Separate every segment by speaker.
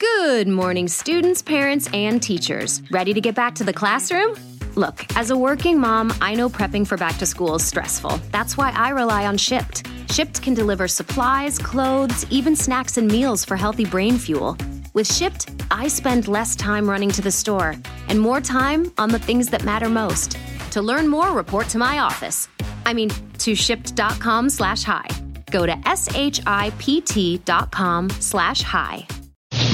Speaker 1: Good morning, students, parents, and teachers. Ready to get back to the classroom? Look, as a working mom, I know prepping for back to school is stressful. That's why I rely on Shipt. Shipt can deliver supplies, clothes, even snacks and meals for healthy brain fuel. With Shipt, I spend less time running to the store and more time on the things that matter most. To learn more, report to my office. I mean, to shipt.com slash hi. Go to shipt.com slash hi.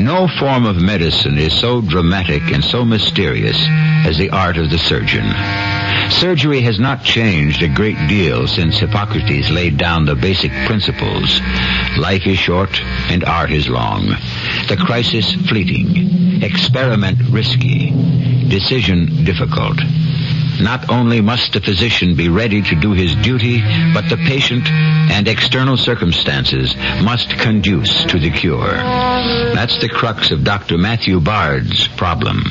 Speaker 2: No form of medicine is so dramatic and so mysterious as the art of the surgeon. Surgery has not changed a great deal since Hippocrates laid down the basic principles. Life is short and art is long. The crisis fleeting. Experiment risky. Decision difficult. Not only must the physician be ready to do his duty, but the patient and external circumstances must conduce to the cure. That's the crux of Dr. Matthew Bard's problem.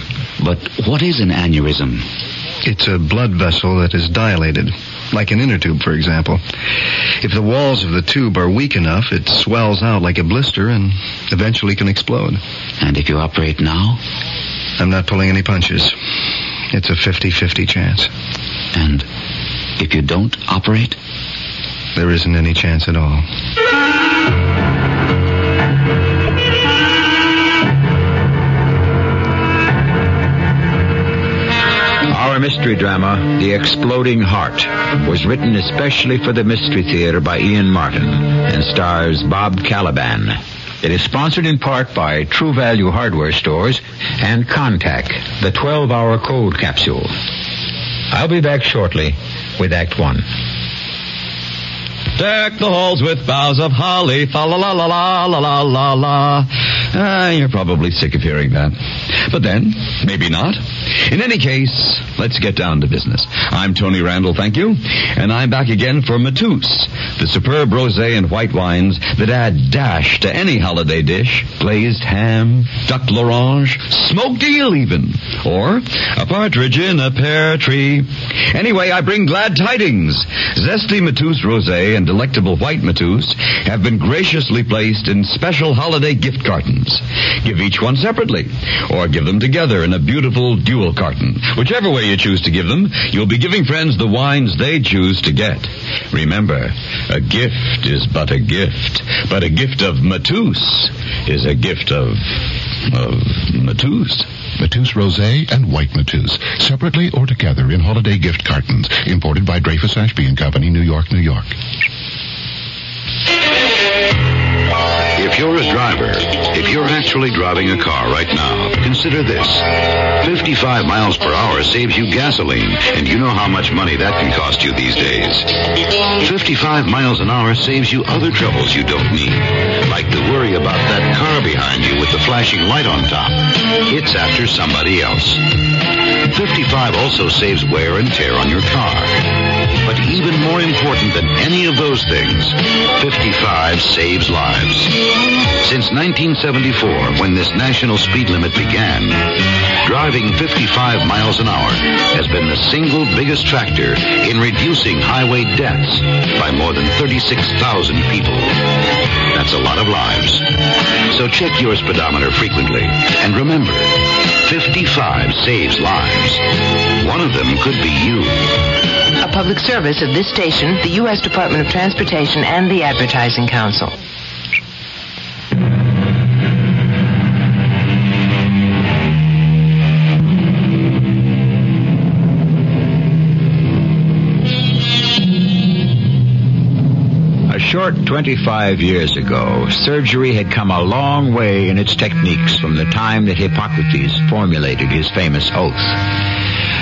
Speaker 3: But what is an aneurysm?
Speaker 4: It's a blood vessel that is dilated, like an inner tube, for example. If the walls of the tube are weak enough, it swells out like a blister and eventually can explode.
Speaker 3: And if you operate now?
Speaker 4: I'm not pulling any punches. It's a 50-50 chance.
Speaker 3: And if you don't operate?
Speaker 4: There isn't any chance at all.
Speaker 2: Our mystery drama, The Exploding Heart, was written especially for the Mystery Theater by Ian Martin and stars Bob Kaliban. It is sponsored in part by True Value Hardware Stores and Contac, the 12-hour cold capsule. I'll be back shortly with Act One.
Speaker 5: Deck the halls with boughs of holly, fa la la la la la la la la. Ah, you're probably sick of hearing that. But then, maybe not. In any case, let's get down to business. I'm Tony Randall, thank you. And I'm back again for Mateus, the superb rosé and white wines that add dash to any holiday dish. Glazed ham, duck l'orange, smoked eel even. Or a partridge in a pear tree. Anyway, I bring glad tidings. Zesty Mateus rosé and delectable white Mateus have been graciously placed in special holiday gift cartons. Give each one separately, or give them together in a beautiful dual carton. Whichever way you choose to give them, you'll be giving friends the wines they choose to get. Remember, a gift is but a gift, but a gift of Mateus is a gift of, of Mateus.
Speaker 6: Mateus Rosé and White Mateus, separately or together in holiday gift cartons, imported by Dreyfus Ashby and Company, New York, New York.
Speaker 7: Driver, if you're actually driving a car right now, consider this. 55 miles per hour saves you gasoline, and you know how much money that can cost you these days. 55 miles an hour saves you other troubles you don't need, like the worry about that car behind you with the flashing light on top. It's after somebody else. 55 also saves wear and tear on your car. But even more important than any of those things, 55 saves lives. Since 1974, when this national speed limit began, driving 55 miles an hour has been the single biggest factor in reducing highway deaths by more than 36,000 people. That's a lot of lives. So check your speedometer frequently. And remember, 55 saves lives. One of them could be you.
Speaker 8: A public service of this station, the U.S. Department of Transportation, and the Advertising Council.
Speaker 2: A short 25 years ago, surgery had come a long way in its techniques from the time that Hippocrates formulated his famous oath.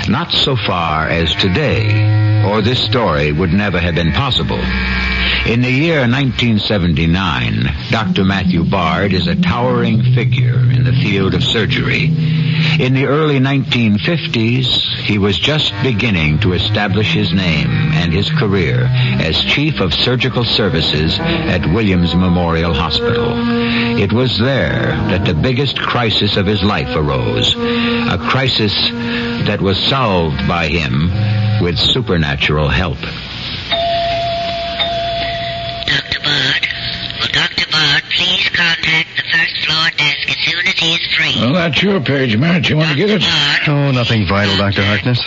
Speaker 2: Not so far as today, or this story would never have been possible. In the year 1979, Dr. Matthew Bard is a towering figure in the field of surgery. In the early 1950s, he was just beginning to establish his name and his career as Chief of Surgical Services at Williams Memorial Hospital. It was there that the biggest crisis of his life arose, a crisis that was solved by him with supernatural help.
Speaker 9: Dr. Bard. Will oh, Dr. Bard please contact first floor desk as soon as he is free?
Speaker 10: Well, that's your page, Matt. You want to get it?
Speaker 4: Oh, nothing vital, Dr. Harkness.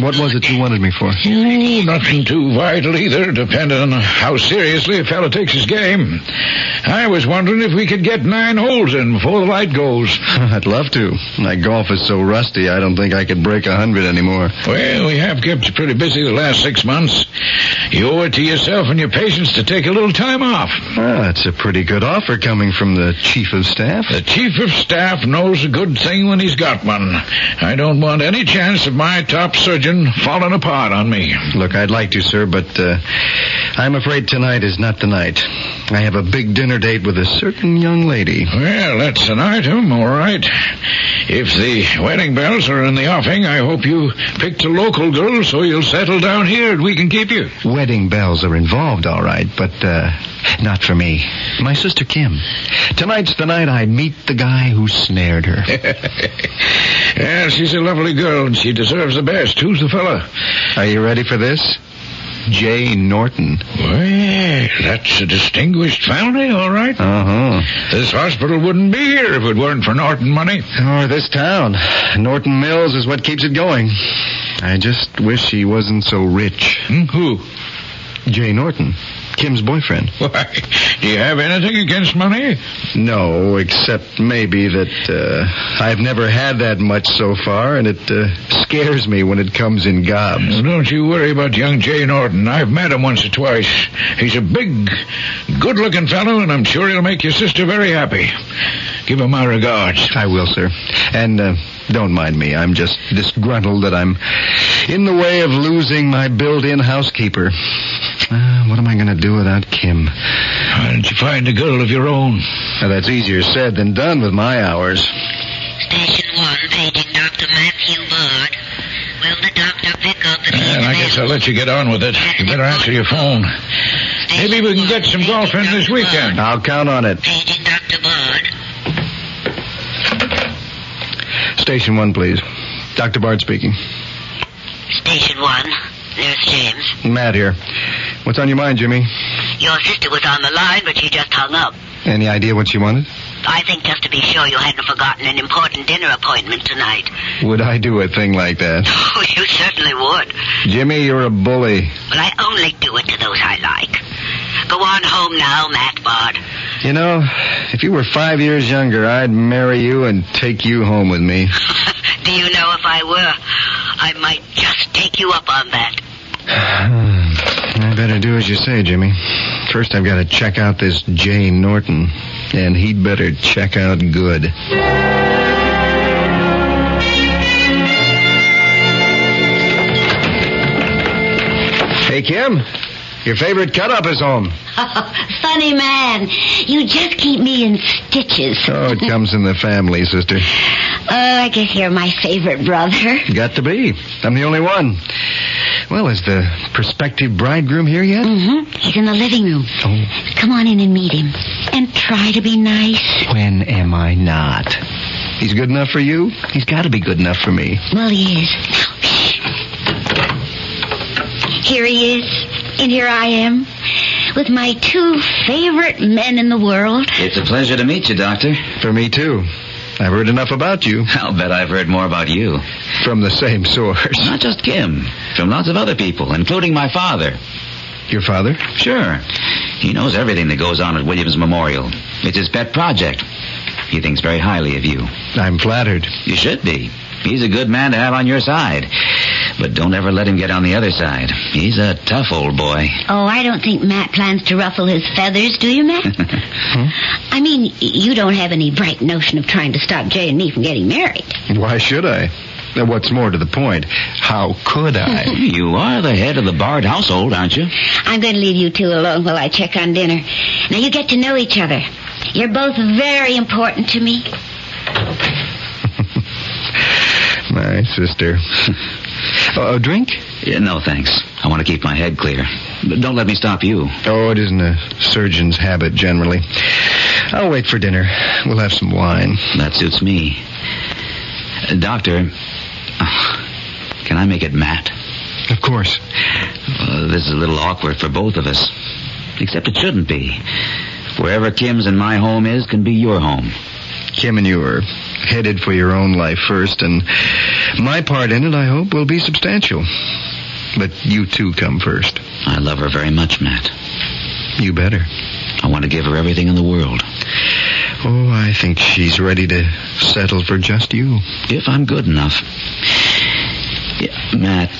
Speaker 4: What was it you wanted me for?
Speaker 10: Oh, nothing too vital either, depending on how seriously a fellow takes his game. I was wondering if we could get nine holes in before the light goes.
Speaker 4: I'd love to. My golf is so rusty, I don't think I could break a hundred anymore.
Speaker 10: Well, we have kept you pretty busy the last six months. You owe it to yourself and your patients to take a little time off.
Speaker 4: Well, that's a pretty good offer coming from the chief of staff.
Speaker 10: The chief of staff knows a good thing when he's got one. I don't want any chance of my top surgeon falling apart on me.
Speaker 4: Look, I'd like to, sir, but uh, I'm afraid tonight is not the night. I have a big dinner date with a certain young lady.
Speaker 10: Well, that's an item, all right. If the wedding bells are in the offing, I hope you picked a local girl so you'll settle down here and we can keep you.
Speaker 4: Wedding bells are involved, all right, but uh, not for me. My sister Kim. Tonight's the night I meet the guy who snared her.
Speaker 10: yeah, she's a lovely girl and she deserves the best. Who's the fella?
Speaker 4: Are you ready for this? Jay Norton.
Speaker 10: Well, that's a distinguished family, all right.
Speaker 4: Uh-huh.
Speaker 10: This hospital wouldn't be here if it weren't for Norton money.
Speaker 4: Or this town. Norton Mills is what keeps it going. I just wish he wasn't so rich.
Speaker 10: Hmm? Who?
Speaker 4: Jay Norton. Kim's boyfriend.
Speaker 10: Why? Do you have anything against money?
Speaker 4: No, except maybe that uh, I've never had that much so far, and it uh, scares me when it comes in gobs.
Speaker 10: Well, don't you worry about young Jay Norton. I've met him once or twice. He's a big, good-looking fellow, and I'm sure he'll make your sister very happy. Give him my regards.
Speaker 4: I will, sir. And uh, don't mind me. I'm just disgruntled that I'm in the way of losing my built-in housekeeper. Uh, what am I going to do without Kim?
Speaker 10: Why don't you find a girl of your own?
Speaker 4: Now, that's easier said than done with my hours.
Speaker 9: Station one, paging Dr. Matthew Bard. Will the doctor pick up the... he's
Speaker 10: Well, I guess I'll let you get on with it. You better answer your phone. Maybe we can get some golf in this weekend.
Speaker 4: I'll count on it.
Speaker 9: Paging Dr. Bard.
Speaker 4: Station one, please. Dr. Bard speaking.
Speaker 9: Station one, there's James.
Speaker 4: Matt here. What's on your mind, Jimmy?
Speaker 9: Your sister was on the line, but she just hung up.
Speaker 4: Any idea what she wanted?
Speaker 9: I think just to be sure you hadn't forgotten an important dinner appointment tonight.
Speaker 4: Would I do a thing like that?
Speaker 9: Oh, you certainly would.
Speaker 4: Jimmy, you're a bully.
Speaker 9: Well, I only do it to those I like. Go on home now, Matt Bard.
Speaker 4: You know, if you were five years younger, I'd marry you and take you home with me.
Speaker 9: do you know if I were, I might just take you up on that. Hmm.
Speaker 4: I better do as you say, Jimmy. First, I've got to check out this Jay Norton, and he'd better check out good. Hey, Kim. Your favorite cut-up is home.
Speaker 11: Funny man. You just keep me in stitches.
Speaker 4: Oh, it comes in the family, sister.
Speaker 11: Oh, I guess you're my favorite brother.
Speaker 4: Got to be. I'm the only one. Well, is the prospective bridegroom here yet?
Speaker 11: Mm-hmm. He's in the living room.
Speaker 4: Oh.
Speaker 11: Come on in and meet him. And try to be nice.
Speaker 4: When am I not? He's good enough for you? He's got to be good enough for me.
Speaker 11: Well, he is. Here he is. And here I am. With my two favorite men in the world.
Speaker 3: It's a pleasure to meet you, Doctor.
Speaker 4: For me, too. I've heard enough about you.
Speaker 3: I'll bet I've heard more about you.
Speaker 4: From the same source.
Speaker 3: Not just Kim. From lots of other people, including my father.
Speaker 4: Your father?
Speaker 3: Sure. He knows everything that goes on at Williams Memorial. It's his pet project. He thinks very highly of you.
Speaker 4: I'm flattered.
Speaker 3: You should be. He's a good man to have on your side. But don't ever let him get on the other side. He's a tough old boy.
Speaker 11: Oh, I don't think Matt plans to ruffle his feathers, do you, Matt? Hmm? I mean, you don't have any bright notion of trying to stop Jay and me from getting married.
Speaker 4: Why should I? Now, What's more to the point, how could I?
Speaker 3: You are the head of the Bard household, aren't you?
Speaker 11: I'm going to leave you two alone while I check on dinner. Now, you get to know each other. You're both very important to me.
Speaker 4: My sister. oh, a drink?
Speaker 2: Yeah, no, thanks. I want to keep my head clear. But don't let me stop you.
Speaker 4: Oh, it isn't a surgeon's habit generally. I'll wait for dinner. We'll have some wine.
Speaker 2: That suits me. Uh, doctor, uh, can I make it Matt?
Speaker 4: Of course.
Speaker 2: Uh, this is a little awkward for both of us. Except it shouldn't be. Wherever Kim's and my home is can be your home.
Speaker 4: Kim and you are headed for your own life first, and my part in it, I hope, will be substantial. But you too come first.
Speaker 2: I love her very much, Matt.
Speaker 4: You better.
Speaker 2: I want to give her everything in the world.
Speaker 4: Oh, I think she's ready to settle for just you.
Speaker 2: If I'm good enough. Yeah, Matt,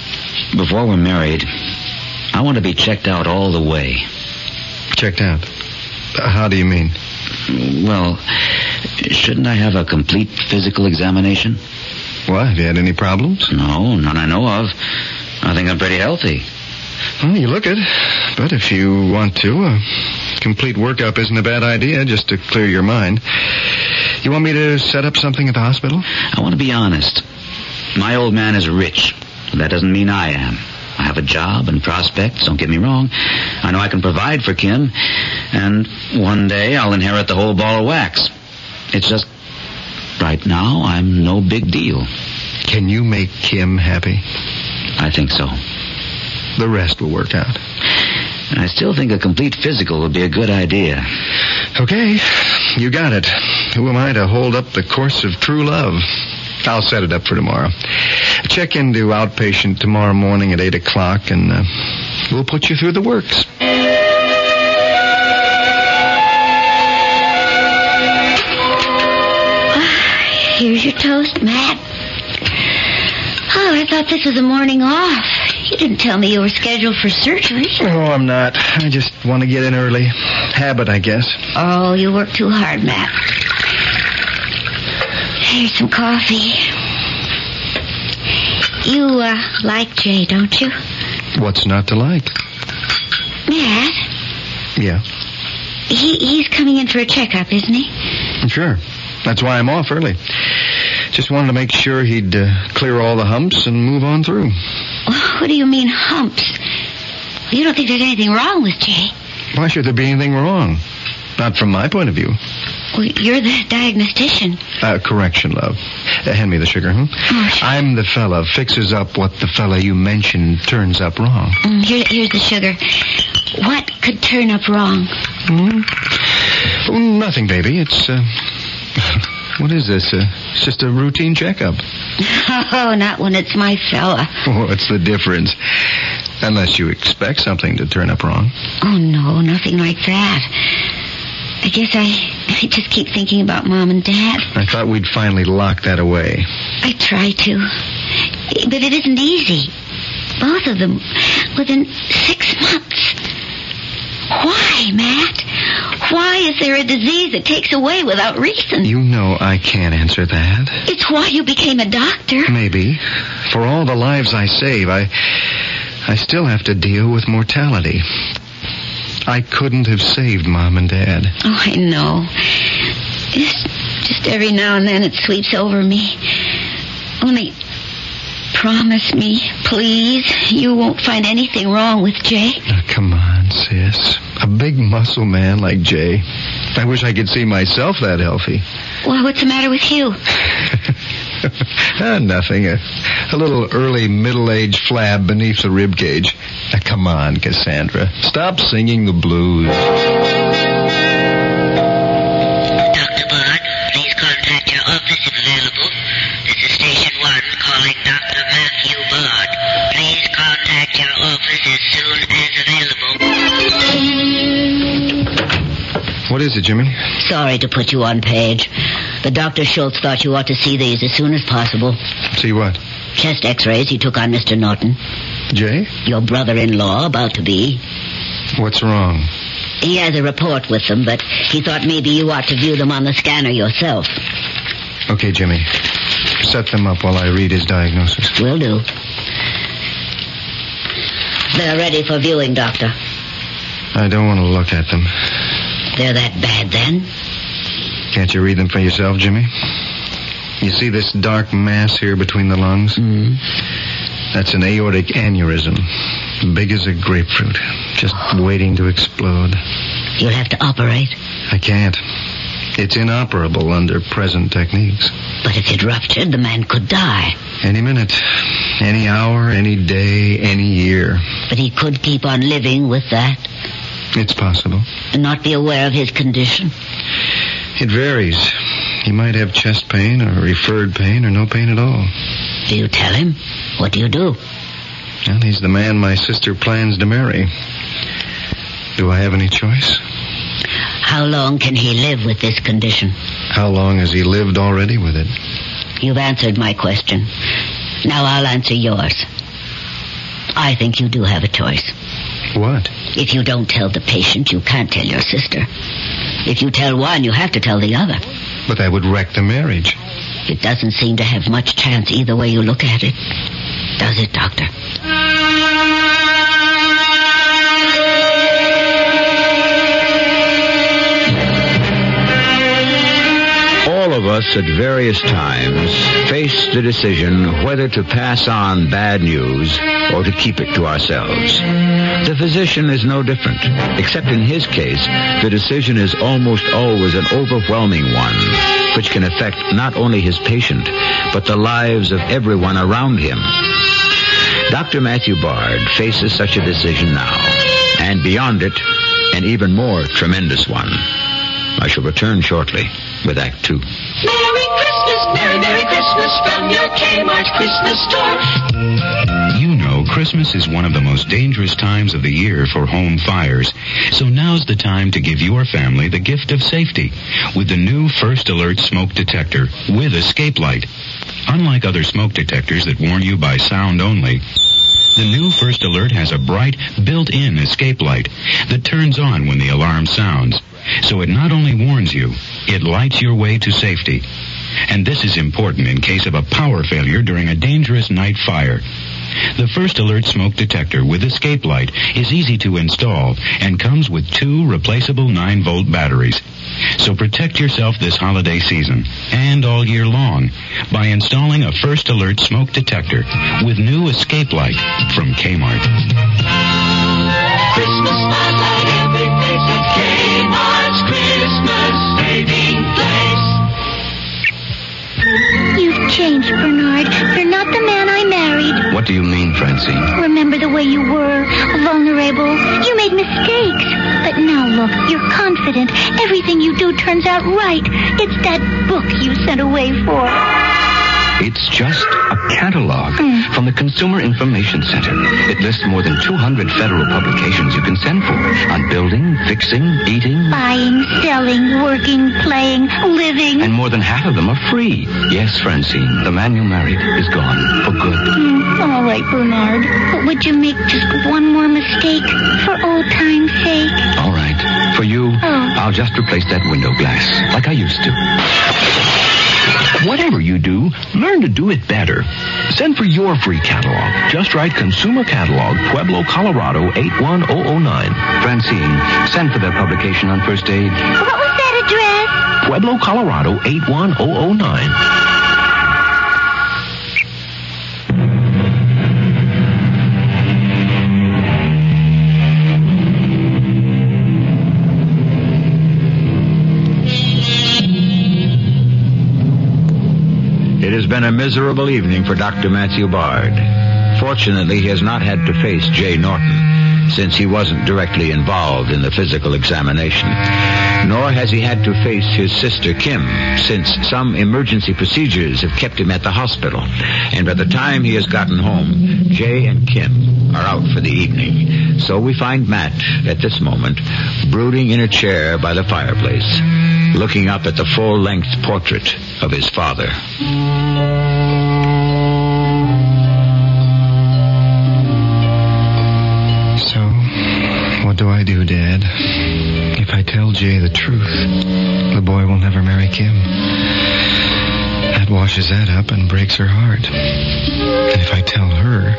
Speaker 2: before we're married, I want to be checked out all the way.
Speaker 4: Checked out? How do you mean?
Speaker 2: Well, shouldn't I have a complete physical examination?
Speaker 4: What? Have you had any problems?
Speaker 2: No, none I know of. I think I'm pretty healthy.
Speaker 4: Well, you look it. But if you want to, a complete workup isn't a bad idea, just to clear your mind. You want me to set up something at the hospital?
Speaker 2: I want to be honest. My old man is rich. That doesn't mean I am. I have a job and prospects, don't get me wrong. I know I can provide for Kim, and one day I'll inherit the whole ball of wax. It's just, right now, I'm no big deal.
Speaker 4: Can you make Kim happy?
Speaker 2: I think so.
Speaker 4: The rest will work out.
Speaker 2: I still think a complete physical would be a good idea.
Speaker 4: Okay, you got it. Who am I to hold up the course of true love? I'll set it up for tomorrow. Check into outpatient tomorrow morning at 8 o'clock, and uh, we'll put you through the works.
Speaker 11: Here's your toast, Matt. Oh, I thought this was a morning off. You didn't tell me you were scheduled for surgery.
Speaker 4: Oh, I'm not. I just want to get in early. Habit, I guess.
Speaker 11: Oh, you work too hard, Matt. Here's some coffee. You, uh, like Jay, don't you?
Speaker 4: What's not to like?
Speaker 11: Matt,
Speaker 4: Yeah,
Speaker 11: he, he's coming in for a checkup, isn't he?
Speaker 4: sure. That's why I'm off early. Just wanted to make sure he'd uh, clear all the humps and move on through.
Speaker 11: What do you mean, humps? You don't think there's anything wrong with Jay?
Speaker 4: Why should there be anything wrong? Not from my point of view.
Speaker 11: Well, you're the diagnostician.
Speaker 4: Uh, correction, love. Uh, hand me the sugar, hmm?
Speaker 11: Oh, sure.
Speaker 4: I'm the fella fixes up what the fella you mentioned turns up wrong.
Speaker 11: Mm, here, here's the sugar. What could turn up wrong?
Speaker 4: Oh, nothing, baby. It's, uh... What is this? Uh, it's just a routine checkup.
Speaker 11: Oh, not when it's my fella.
Speaker 4: What's the difference? Unless you expect something to turn up wrong.
Speaker 11: Oh, no, nothing like that. I guess I, I just keep thinking about Mom and Dad.
Speaker 4: I thought we'd finally lock that away.
Speaker 11: I try to. But it isn't easy. Both of them within six months. Why, Matt? Why is there a disease that takes away without reason?
Speaker 4: You know I can't answer that.
Speaker 11: It's why you became a doctor.
Speaker 4: Maybe. For all the lives I save, I I still have to deal with mortality. I couldn't have saved Mom and Dad.
Speaker 11: Oh, I know. Just, just every now and then it sweeps over me. Only promise me, please, you won't find anything wrong with Jay.
Speaker 4: Now, come on, sis. A big muscle man like Jay. I wish I could see myself that healthy.
Speaker 11: Well, what's the matter with you?
Speaker 4: ah, nothing. A, a little early middle-aged flab beneath the rib cage. Now, come on, Cassandra. Stop singing the blues.
Speaker 12: Dr. Bard, please contact your office if available. This is Station 1 calling Dr. Matthew Bard. Please contact your office as soon as available.
Speaker 4: What is it, Jimmy?
Speaker 13: Sorry to put you on page. But Dr. Schultz thought you ought to see these as soon as possible.
Speaker 4: See what?
Speaker 13: Chest x-rays he took on Mr. Norton.
Speaker 4: Jay?
Speaker 13: Your brother-in-law, about to be.
Speaker 4: What's wrong?
Speaker 13: He has a report with them, but he thought maybe you ought to view them on the scanner yourself.
Speaker 4: Okay, Jimmy. Set them up while I read his diagnosis.
Speaker 13: Will do. They're ready for viewing, Doctor.
Speaker 4: I don't want to look at them.
Speaker 13: They're that bad then?
Speaker 4: Can't you read them for yourself, Jimmy? You see this dark mass here between the lungs?
Speaker 14: Mm.
Speaker 4: That's an aortic aneurysm. Big as a grapefruit. Just waiting to explode.
Speaker 14: You'll have to operate.
Speaker 4: I can't. It's inoperable under present techniques.
Speaker 14: But if it ruptured, the man could die.
Speaker 4: Any minute, any hour, any day, any year.
Speaker 14: But he could keep on living with that
Speaker 4: It's possible.
Speaker 14: and not be aware of his condition.
Speaker 4: It varies. He might have chest pain or referred pain or no pain at all.
Speaker 14: Do you tell him? What do you do?
Speaker 4: Well, he's the man my sister plans to marry. Do I have any choice?
Speaker 14: How long can he live with this condition?
Speaker 4: How long has he lived already with it?
Speaker 14: You've answered my question. Now I'll answer yours. I think you do have a choice.
Speaker 4: What?
Speaker 14: If you don't tell the patient, you can't tell your sister. If you tell one, you have to tell the other.
Speaker 4: But that would wreck the marriage.
Speaker 14: It doesn't seem to have much chance either way you look at it. Does it, Doctor?
Speaker 2: Of us at various times face the decision whether to pass on bad news or to keep it to ourselves. The physician is no different, except in his case, the decision is almost always an overwhelming one, which can affect not only his patient, but the lives of everyone around him. Dr. Matthew Bard faces such a decision now, and beyond it, an even more tremendous one. I shall return shortly with Act Two.
Speaker 15: Merry Christmas, Merry, Merry Christmas from your Kmart Christmas store.
Speaker 16: You know Christmas is one of the most dangerous times of the year for home fires. So now's the time to give your family the gift of safety with the new First Alert smoke detector with escape light. Unlike other smoke detectors that warn you by sound only, the new First Alert has a bright, built-in escape light that turns on when the alarm sounds. So it not only warns you, it lights your way to safety. And this is important in case of a power failure during a dangerous night fire. The First Alert smoke detector with escape light is easy to install and comes with two replaceable 9-volt batteries. So protect yourself this holiday season and all year long by installing a First Alert smoke detector with new escape light from Kmart.
Speaker 15: Christmas
Speaker 17: changed, Bernard. You're not the man I married.
Speaker 18: What do you mean, Francine?
Speaker 17: Remember the way you were, vulnerable. You made mistakes. But now look, you're confident. Everything you do turns out right. It's that book you sent away for.
Speaker 18: It's just a catalog from the Consumer Information Center. It lists more than 200 federal publications you can send for on building, fixing, eating,
Speaker 17: Buying, selling, working, playing, living.
Speaker 18: and more than half of them are free. Yes, Francine, the man you married is gone for good.
Speaker 17: Hmm, all right, Bernard. But would you make just one more mistake for old time's sake?
Speaker 18: All right. For you,
Speaker 17: Oh.
Speaker 18: I'll just replace that window glass like I used to. Whatever you do, learn to do it better. Send for your free catalog. Just write Consumer Catalog, Pueblo, Colorado 81009. Francine, send for their publication on first aid.
Speaker 17: What was that address?
Speaker 18: Pueblo, Colorado 81009.
Speaker 2: Been a miserable evening for Dr. Matthew Bard. Fortunately, he has not had to face Jay Norton, since he wasn't directly involved in the physical examination. Nor has he had to face his sister Kim, since some emergency procedures have kept him at the hospital. And by the time he has gotten home, Jay and Kim are out for the evening. So we find Matt, at this moment, brooding in a chair by the fireplace, Mm. looking up at the full-length portrait of his father.
Speaker 4: So, what do I do, Dad? If I tell Jay the truth, the boy will never marry Kim. That washes that up and breaks her heart. And if I tell her,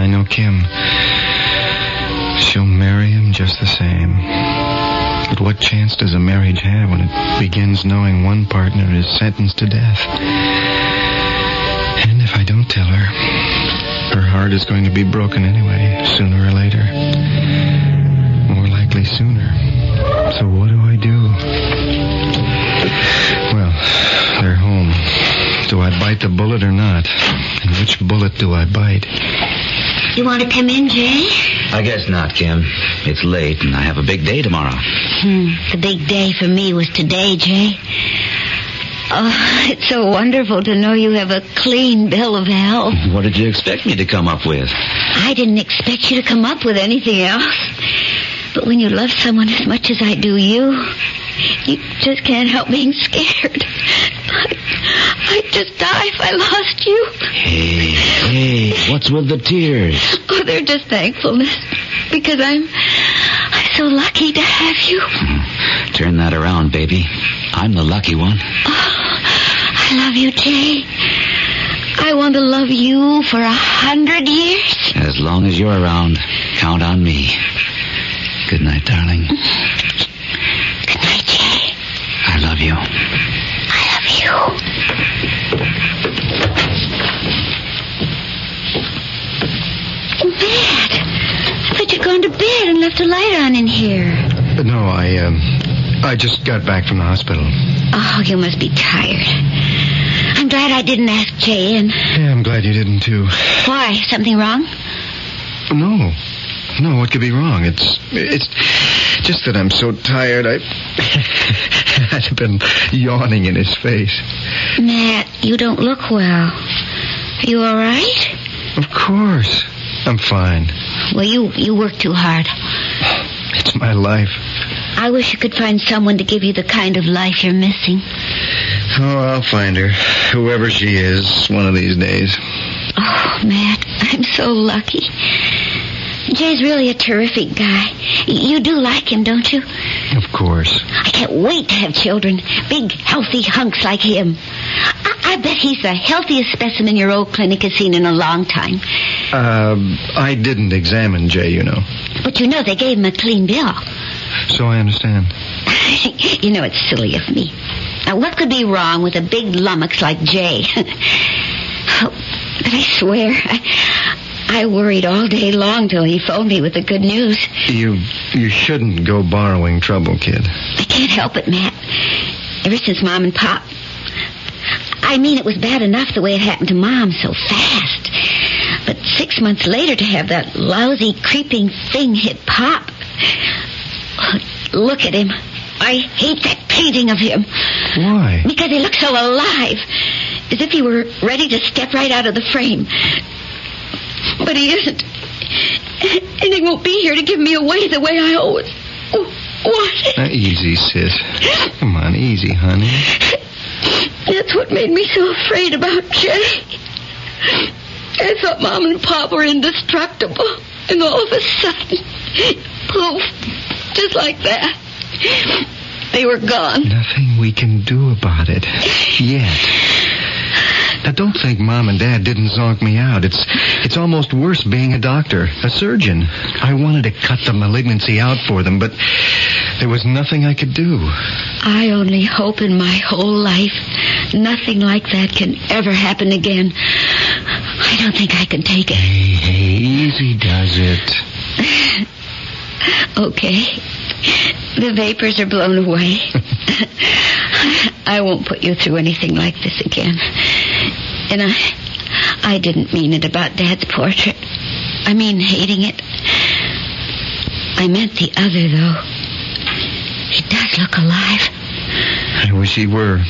Speaker 4: I know Kim. She'll marry him just the same. But what chance does a marriage have when it begins knowing one partner is sentenced to death? And if I don't tell her, her heart is going to be broken anyway, sooner or later. More likely sooner. So what do I do? Well, they're home. Do I bite the bullet or not? And which bullet do I bite?
Speaker 11: You want to come in, Jay?
Speaker 3: I guess not, Kim. It's late, and I have a big day tomorrow.
Speaker 11: Hmm. The big day for me was today, Jay. Oh, it's so wonderful to know you have a clean bill of health.
Speaker 3: What did you expect me to come up with?
Speaker 11: I didn't expect you to come up with anything else. But when you love someone as much as I do you, you just can't help being scared. I, I'd just die if I lost you.
Speaker 3: Hey, hey, what's with the tears?
Speaker 11: Oh, they're just thankfulness. Because I'm I'm so lucky to have you. Hmm.
Speaker 3: Turn that around, baby. I'm the lucky one.
Speaker 11: Oh, I love you, Jay. I want to love you for a hundred years.
Speaker 3: As long as you're around, count on me. Good night, darling.
Speaker 11: Good night, Jay.
Speaker 3: I love you.
Speaker 11: I love you. Matt, I thought you'd gone to bed and left a light on in here.
Speaker 4: But no, I, um, I just got back from the hospital.
Speaker 11: Oh, you must be tired. I'm glad I didn't ask Jay in.
Speaker 4: Yeah, I'm glad you didn't too.
Speaker 11: Why? Something wrong?
Speaker 4: No. No, what could be wrong? It's, it's just that I'm so tired. I, I've been yawning in his face.
Speaker 11: Matt, you don't look well. Are you all right?
Speaker 4: Of course. I'm fine.
Speaker 11: Well, you, you work too hard.
Speaker 4: It's my life.
Speaker 11: I wish you could find someone to give you the kind of life you're missing.
Speaker 4: Oh, I'll find her. Whoever she is, one of these days.
Speaker 11: Oh, Matt, I'm so lucky. Jay's really a terrific guy. You do like him, don't you?
Speaker 4: Of course.
Speaker 11: I can't wait to have children. Big, healthy hunks like him. I, I bet he's the healthiest specimen your old clinic has seen in a long time.
Speaker 4: Uh, I didn't examine Jay, you know.
Speaker 11: But you know they gave him a clean bill.
Speaker 4: So I understand.
Speaker 11: you know it's silly of me. Now, what could be wrong with a big lummox like Jay? Oh, but I swear, I, I worried all day long till he phoned me with the good news.
Speaker 4: You, you shouldn't go borrowing trouble, kid.
Speaker 11: I can't help it, Matt. Ever since Mom and Pop. I mean, it was bad enough the way it happened to Mom so fast. But six months later to have that lousy, creeping thing hit Pop. Look at him. I hate that painting of him.
Speaker 4: Why?
Speaker 11: Because he looks so alive. As if he were ready to step right out of the frame. But he isn't. And he won't be here to give me away the way I always wanted.
Speaker 4: Now, easy, sis. Come on, easy, honey.
Speaker 11: That's what made me so afraid about Jay. I thought Mom and Pop were indestructible. And all of a sudden, poof, just like that, they were gone.
Speaker 4: Nothing we can do about it. Yet. Now, don't think Mom and Dad didn't zonk me out. It's it's almost worse being a doctor, a surgeon. I wanted to cut the malignancy out for them, but there was nothing I could do.
Speaker 11: I only hope in my whole life nothing like that can ever happen again. I don't think I can take it.
Speaker 4: Hey, hey, easy does it.
Speaker 11: Okay. The vapors are blown away. I won't put you through anything like this again. And I I didn't mean it about Dad's portrait. I mean hating it. I meant the other though. He does look alive.
Speaker 4: I wish he were.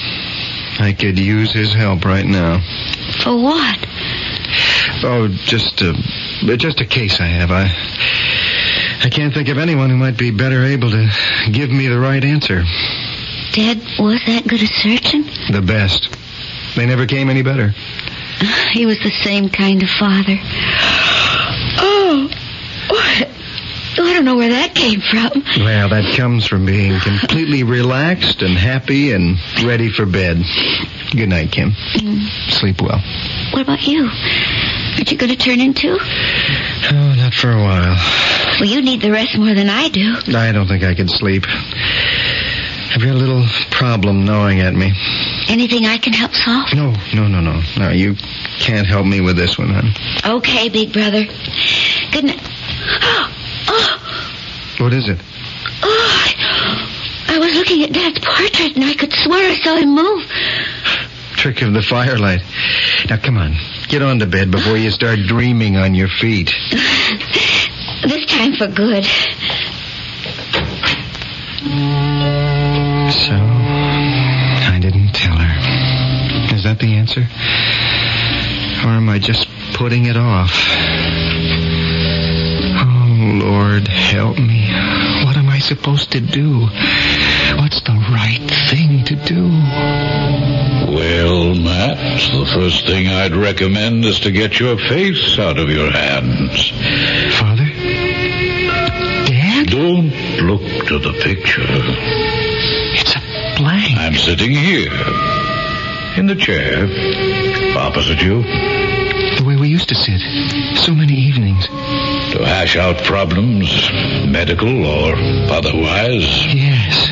Speaker 4: I could use his help right now.
Speaker 11: For what?
Speaker 4: Oh, just a, just a case I have. I, I can't think of anyone who might be better able to give me the right answer.
Speaker 11: Dad was that good a surgeon?
Speaker 4: The best. They never came any better.
Speaker 11: He was the same kind of father. Oh, what? I don't know where that came from.
Speaker 4: Well, that comes from being completely relaxed and happy and ready for bed. Good night, Kim. Mm. Sleep well.
Speaker 11: What about you? Aren't you're going to turn into?
Speaker 4: Oh, not for a while.
Speaker 11: Well, you need the rest more than I do.
Speaker 4: I don't think I can sleep. I've got a little problem gnawing at me.
Speaker 11: Anything I can help solve?
Speaker 4: No, no, no, no. No, you can't help me with this one, hon.
Speaker 11: Okay, big brother. Good night. Oh,
Speaker 4: What is it?
Speaker 11: oh, I, I was looking at Dad's portrait and I could swear I saw him move.
Speaker 4: Trick of the firelight. Now, come on. Get on to bed before you start dreaming on your feet.
Speaker 11: This time for good.
Speaker 4: So, I didn't tell her. Is that the answer? Or am I just putting it off? Oh, Lord, help me. What am I supposed to do? What's the right thing to do?
Speaker 10: Well, Matt, the first thing I'd recommend is to get your face out of your hands.
Speaker 4: Father?
Speaker 10: Dad? Don't look to the picture.
Speaker 4: Blank.
Speaker 10: I'm sitting here. In the chair. Opposite you.
Speaker 4: The way we used to sit. So many evenings.
Speaker 10: To hash out problems, medical or otherwise.
Speaker 4: Yes.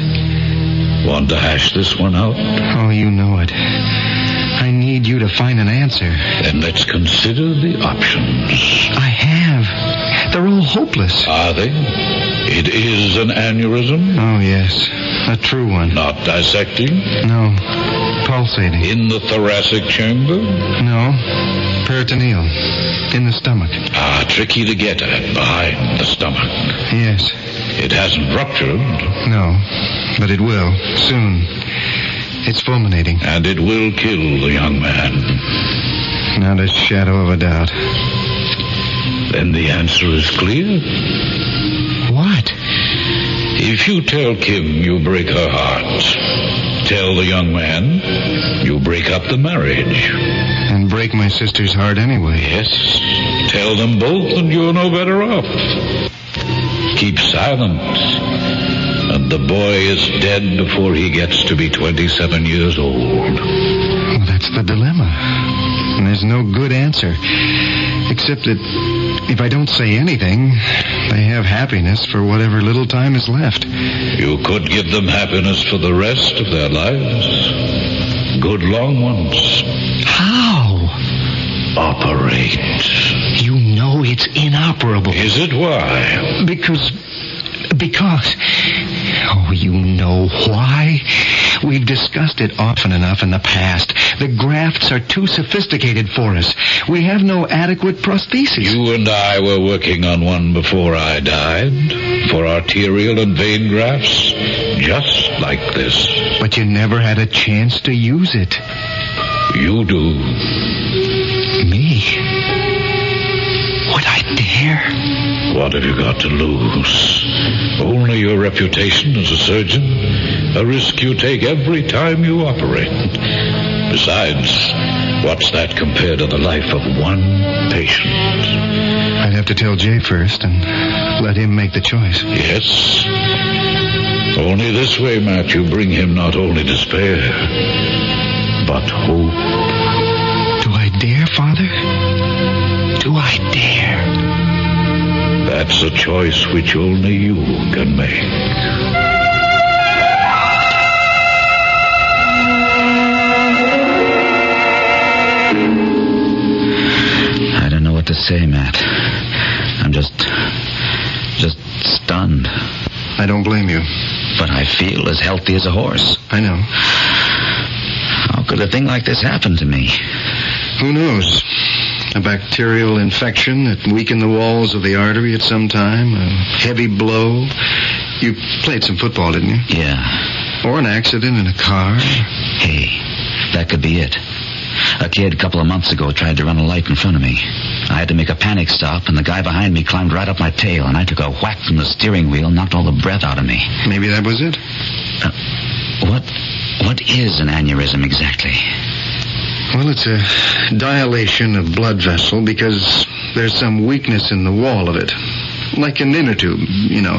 Speaker 10: Want to hash this one out?
Speaker 4: Oh, you know it. I need you to find an answer.
Speaker 10: Then let's consider the options.
Speaker 4: I have. They're all hopeless.
Speaker 10: Are they? It is an aneurysm?
Speaker 4: Oh, yes. A true one.
Speaker 10: Not dissecting?
Speaker 4: No. Pulsating.
Speaker 10: In the thoracic chamber?
Speaker 4: No. Peritoneal. In the stomach.
Speaker 10: Ah, tricky to get at behind the stomach.
Speaker 4: Yes.
Speaker 10: It hasn't ruptured.
Speaker 4: No. But it will. Soon. It's fulminating.
Speaker 10: And it will kill the young man.
Speaker 4: Not a shadow of a doubt.
Speaker 10: Then the answer is clear. If you tell Kim you break her heart, tell the young man you break up the marriage.
Speaker 4: And break my sister's heart anyway.
Speaker 10: Yes. Tell them both and you're no better off. Keep silent. And the boy is dead before he gets to be 27 years old.
Speaker 4: Well, that's the dilemma. And there's no good answer. Except that if I don't say anything, they have happiness for whatever little time is left.
Speaker 10: You could give them happiness for the rest of their lives. Good long ones.
Speaker 4: How?
Speaker 10: Operate.
Speaker 4: You know it's inoperable.
Speaker 10: Is it why?
Speaker 4: Because. Because. Oh, you know why? We've discussed it often enough in the past. The grafts are too sophisticated for us. We have no adequate prosthesis.
Speaker 10: You and I were working on one before I died. For arterial and vein grafts. Just like this.
Speaker 4: But you never had a chance to use it.
Speaker 10: You do.
Speaker 4: Me? Would I dare?
Speaker 10: What have you got to lose? Only your reputation as a surgeon. A risk you take every time you operate. Besides, what's that compared to the life of one patient?
Speaker 4: I'd have to tell Jay first and let him make the choice.
Speaker 10: Yes. Only this way, Matt, you bring him not only despair, but hope.
Speaker 4: Do I dare, Father? Do I dare?
Speaker 10: That's a choice which only you can make.
Speaker 3: I don't know what to say, Matt. I'm just. just stunned.
Speaker 4: I don't blame you.
Speaker 3: But I feel as healthy as a horse.
Speaker 4: I know.
Speaker 3: How could a thing like this happen to me?
Speaker 4: Who knows? A bacterial infection that weakened the walls of the artery at some time, a heavy blow. You played some football, didn't you?
Speaker 3: Yeah.
Speaker 4: Or an accident in a car.
Speaker 3: Hey, that could be it. A kid a couple of months ago tried to run a light in front of me. I had to make a panic stop, and the guy behind me climbed right up my tail, and I took a whack from the steering wheel, knocked all the breath out of me.
Speaker 4: Maybe that was it.
Speaker 3: Uh, what what is an aneurysm exactly?
Speaker 4: Well, it's a dilation of blood vessel because there's some weakness in the wall of it. Like an inner tube, you know.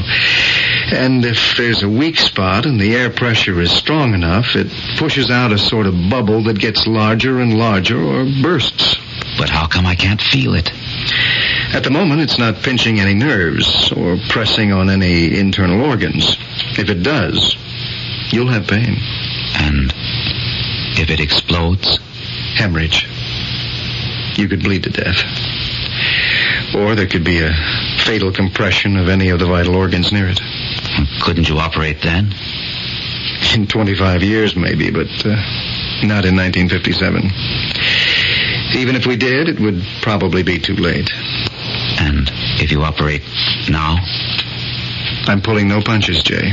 Speaker 4: And if there's a weak spot and the air pressure is strong enough, it pushes out a sort of bubble that gets larger and larger or bursts.
Speaker 19: But how come I can't feel it?
Speaker 4: At the moment, it's not pinching any nerves or pressing on any internal organs. If it does, you'll have pain.
Speaker 19: And if it explodes?
Speaker 4: Hemorrhage. You could bleed to death. Or there could be a fatal compression of any of the vital organs near it.
Speaker 19: Couldn't you operate then?
Speaker 4: In 25 years, maybe, but uh, not in 1957. Even if we did, it would probably be too late.
Speaker 19: And if you operate now?
Speaker 4: I'm pulling no punches, Jay.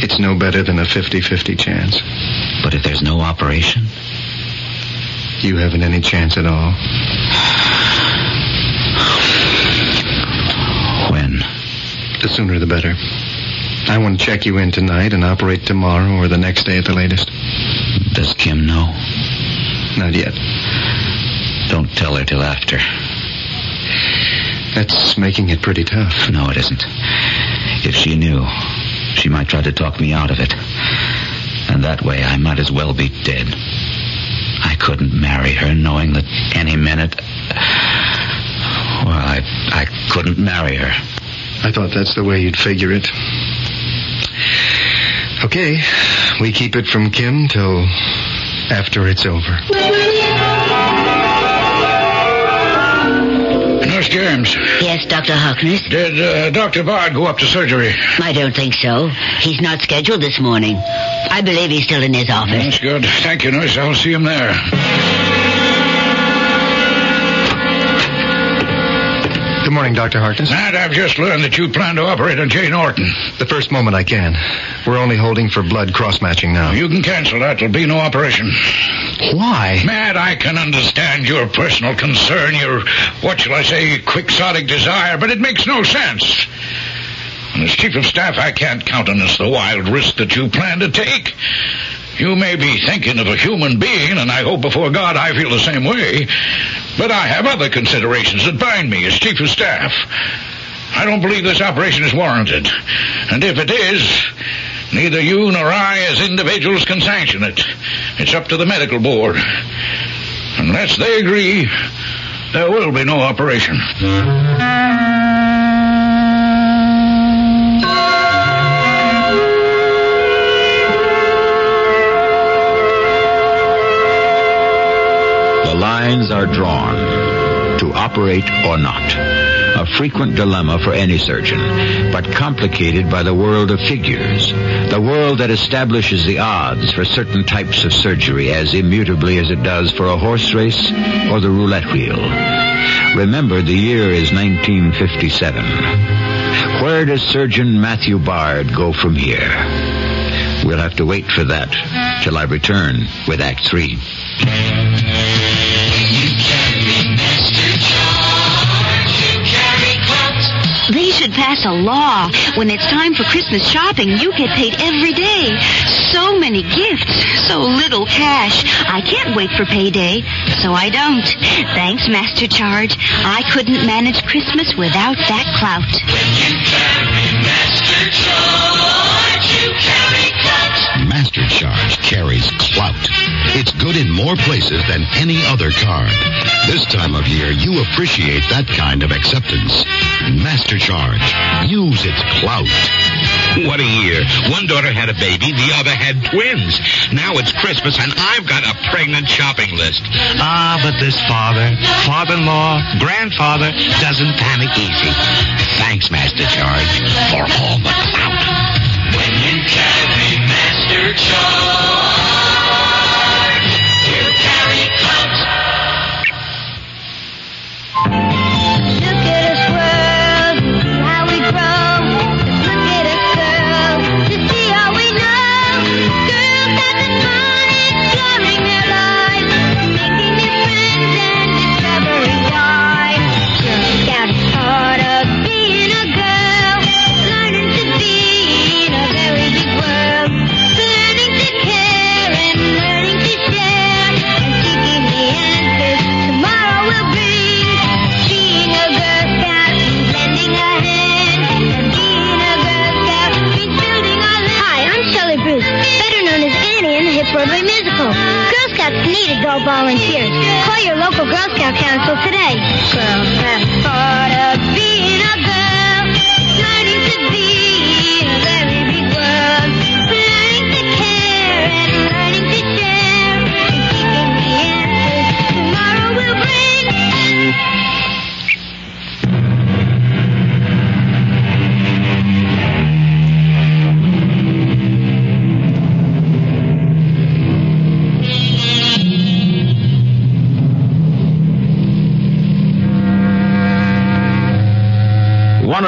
Speaker 4: It's no better than a 50-50 chance.
Speaker 19: But if there's no operation?
Speaker 4: You haven't any chance at all.
Speaker 19: When?
Speaker 4: The sooner the better. I want to check you in tonight and operate tomorrow or the next day at the latest.
Speaker 19: Does Kim know?
Speaker 4: Not yet.
Speaker 19: Don't tell her till after.
Speaker 4: That's making it pretty tough.
Speaker 19: No, it isn't. If she knew, she might try to talk me out of it. And that way I might as well be dead. I couldn't marry her knowing that any minute. Well, I, I couldn't marry her.
Speaker 4: I thought that's the way you'd figure it. Okay, we keep it from Kim till after it's over.
Speaker 10: James.
Speaker 11: Yes, Dr. Harkness?
Speaker 10: Did uh, Dr. Bard go up to surgery?
Speaker 11: I don't think so. He's not scheduled this morning. I believe he's still in his office.
Speaker 10: That's good. Thank you, nurse. I'll see him there.
Speaker 4: Good morning, Dr. Harkness.
Speaker 10: Matt, I've just learned that you plan to operate on Jay Norton.
Speaker 4: The first moment I can. We're only holding for blood cross-matching now.
Speaker 10: You can cancel that. There'll be no operation.
Speaker 4: Why?
Speaker 10: Matt, I can understand your personal concern, your, what shall I say, quixotic desire, but it makes no sense. And as chief of staff, I can't countenance the wild risk that you plan to take. You may be thinking of a human being, and I hope before God I feel the same way. But I have other considerations that bind me as chief of staff. I don't believe this operation is warranted. And if it is, neither you nor I as individuals can sanction it. It's up to the medical board. Unless they agree, there will be no operation.
Speaker 2: lines are drawn to operate or not. A frequent dilemma for any surgeon, but complicated by the world of figures, the world that establishes the odds for certain types of surgery as immutably as it does for a horse race or the roulette wheel. Remember, the year is 1957. Where does surgeon Matthew Bard go from here? We'll have to wait for that till I return with Act
Speaker 20: 3. Should pass a law. When it's time for Christmas shopping, you get paid every day. So many gifts, so little cash. I can't wait for payday, so I don't. Thanks, Master Charge. I couldn't manage Christmas without that clout.
Speaker 5: You carry, Master Charge carries clout. It's good in more places than any other card. This time of year, you appreciate that kind of acceptance. Master Charge. Use its clout.
Speaker 21: What a year. One daughter had a baby, the other had twins. Now it's Christmas and I've got a pregnant shopping list. Ah, but this father, father-in-law, grandfather doesn't panic easy.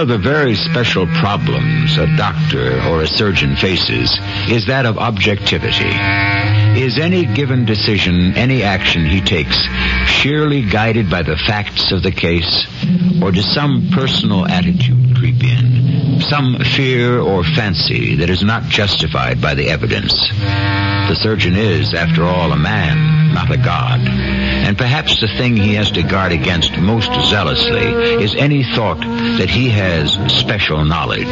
Speaker 22: Of the
Speaker 2: very special problems a doctor or a surgeon faces is that of objectivity. Is any given decision, any action he takes, sheerly guided by the facts of the case? Or does some personal attitude creep in? Some fear or fancy that is not justified by the evidence? The surgeon is, after all, a man, not a god. And perhaps the thing he has to guard against most zealously is any thought that he has special knowledge.